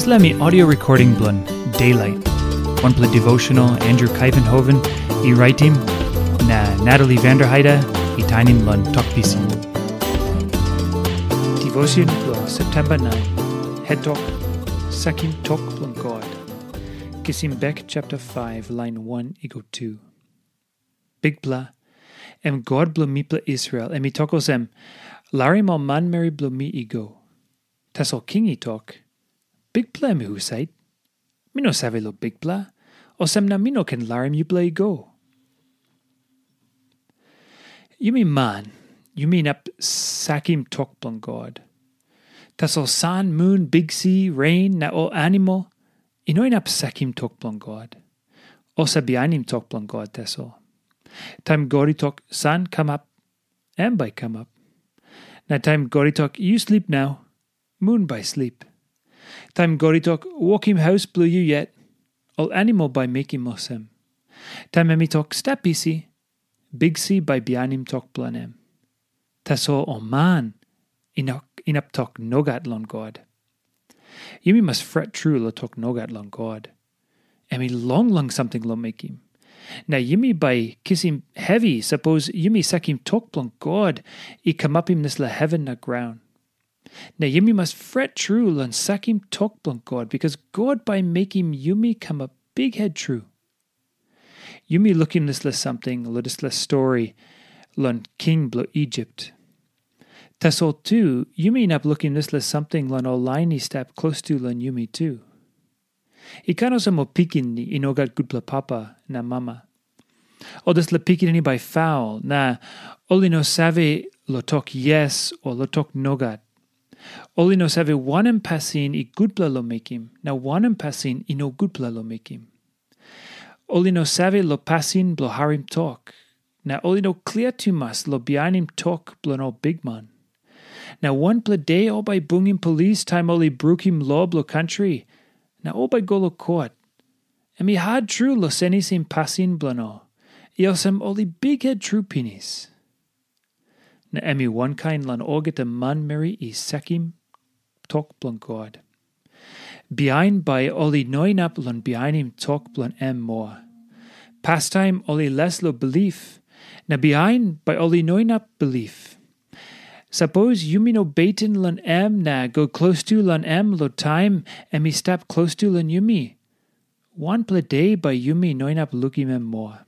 Islami audio recording blun Daylight. One play devotional Andrew Kuyvenhoven, e writing na Natalie Vanderheide, e tinin lun talkpisin. Devotion blun September 9. Head talk. Sakim talk blun God. Kisim Bek chapter 5 line 1 ego 2. Big bla. Em God blo mi bla Israel. Em i tokos em. Larry mal man mary blo mi ego. Tessel kingi talk. Big bla mi husait. Mi no save lo big bla. O sem na mi no ken larim you blay go. You mean man. You mean up sakim tok blon God. Tessel sun, moon, big sea, rain, na o animal. Inoin up sakim tok blon God. O sa bianim tok blon God tessel. Time gori tok sun come up. And by come up. Na time gori tok you sleep now. Moon by sleep. Time goritok walk him house blue you yet. All animal by making mosem. Time step easy. Big sea by bianim talk Planem. Taso o man. Inok inap talk nogat lon God. Yumi must fret true lo talk nogat lon God. Emi long long something lo make him. Now yumi by kiss him heavy, suppose yumi sak him talk blon God, i come up him this la heaven na ground. Now Yumi must fret true and sack him talk blunt God, because God by him Yumi come a big head true. Yumi look him this less something, this less story, lon king blo Egypt. Tessol too, Yumi nap looking this less something lon olaini step close to lon Yumi too. Ikano sa mo pikin ni inogat gudpla papa na mama. O this la pikin ni by foul, na oli no save lo talk yes or lo talk nogat. Oli no save wanem pasin i gudpla lo mekim, na wanem pasin i no gudpla lo mekim. Oli no save lo pasin blo harim talk, na oli no clear to mas lo bianim no big man. Na one ple day all by bungim police time oli brukim law blo country, na all by golo court. And mi had true lo senisim pasin blo no, iosem oli big head true pinis. Na emi kind lan orget a man meri i sekim tok blon God. Behind by oli noinap lan behind him tok blon em more. Pastime oli less lo belief. Na behind by oli noinap belief. Suppose yumi no baitin lan em na go close to lan em lo time emi step close to lan yumi. One ple day by yumi noinap lookim em more.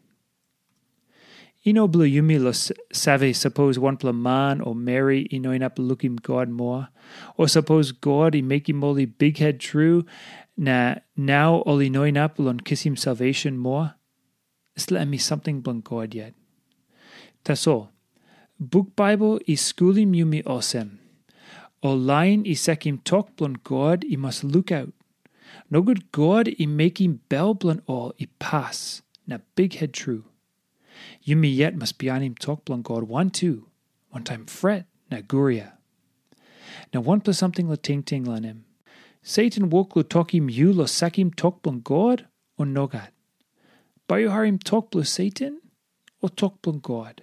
Ino blue yumi lo save suppose one man or Mary inoinap looking God more, or suppose God i make him only big head true, na now oli noinap lon kiss him salvation more. Isla me something blank God yet. Taso, book Bible i schoolim yumi osem. O line i sekim talk blon God i must look out. No good God i him bell blon all i pass, na big head true. Yumi yet must be blank God one two, one time fret na guria. Now one plus something lo ting ting lan him. Satan walk lo talk him you lo sak him talk blank God or nogat. Bayu har him talk blo Satan or God.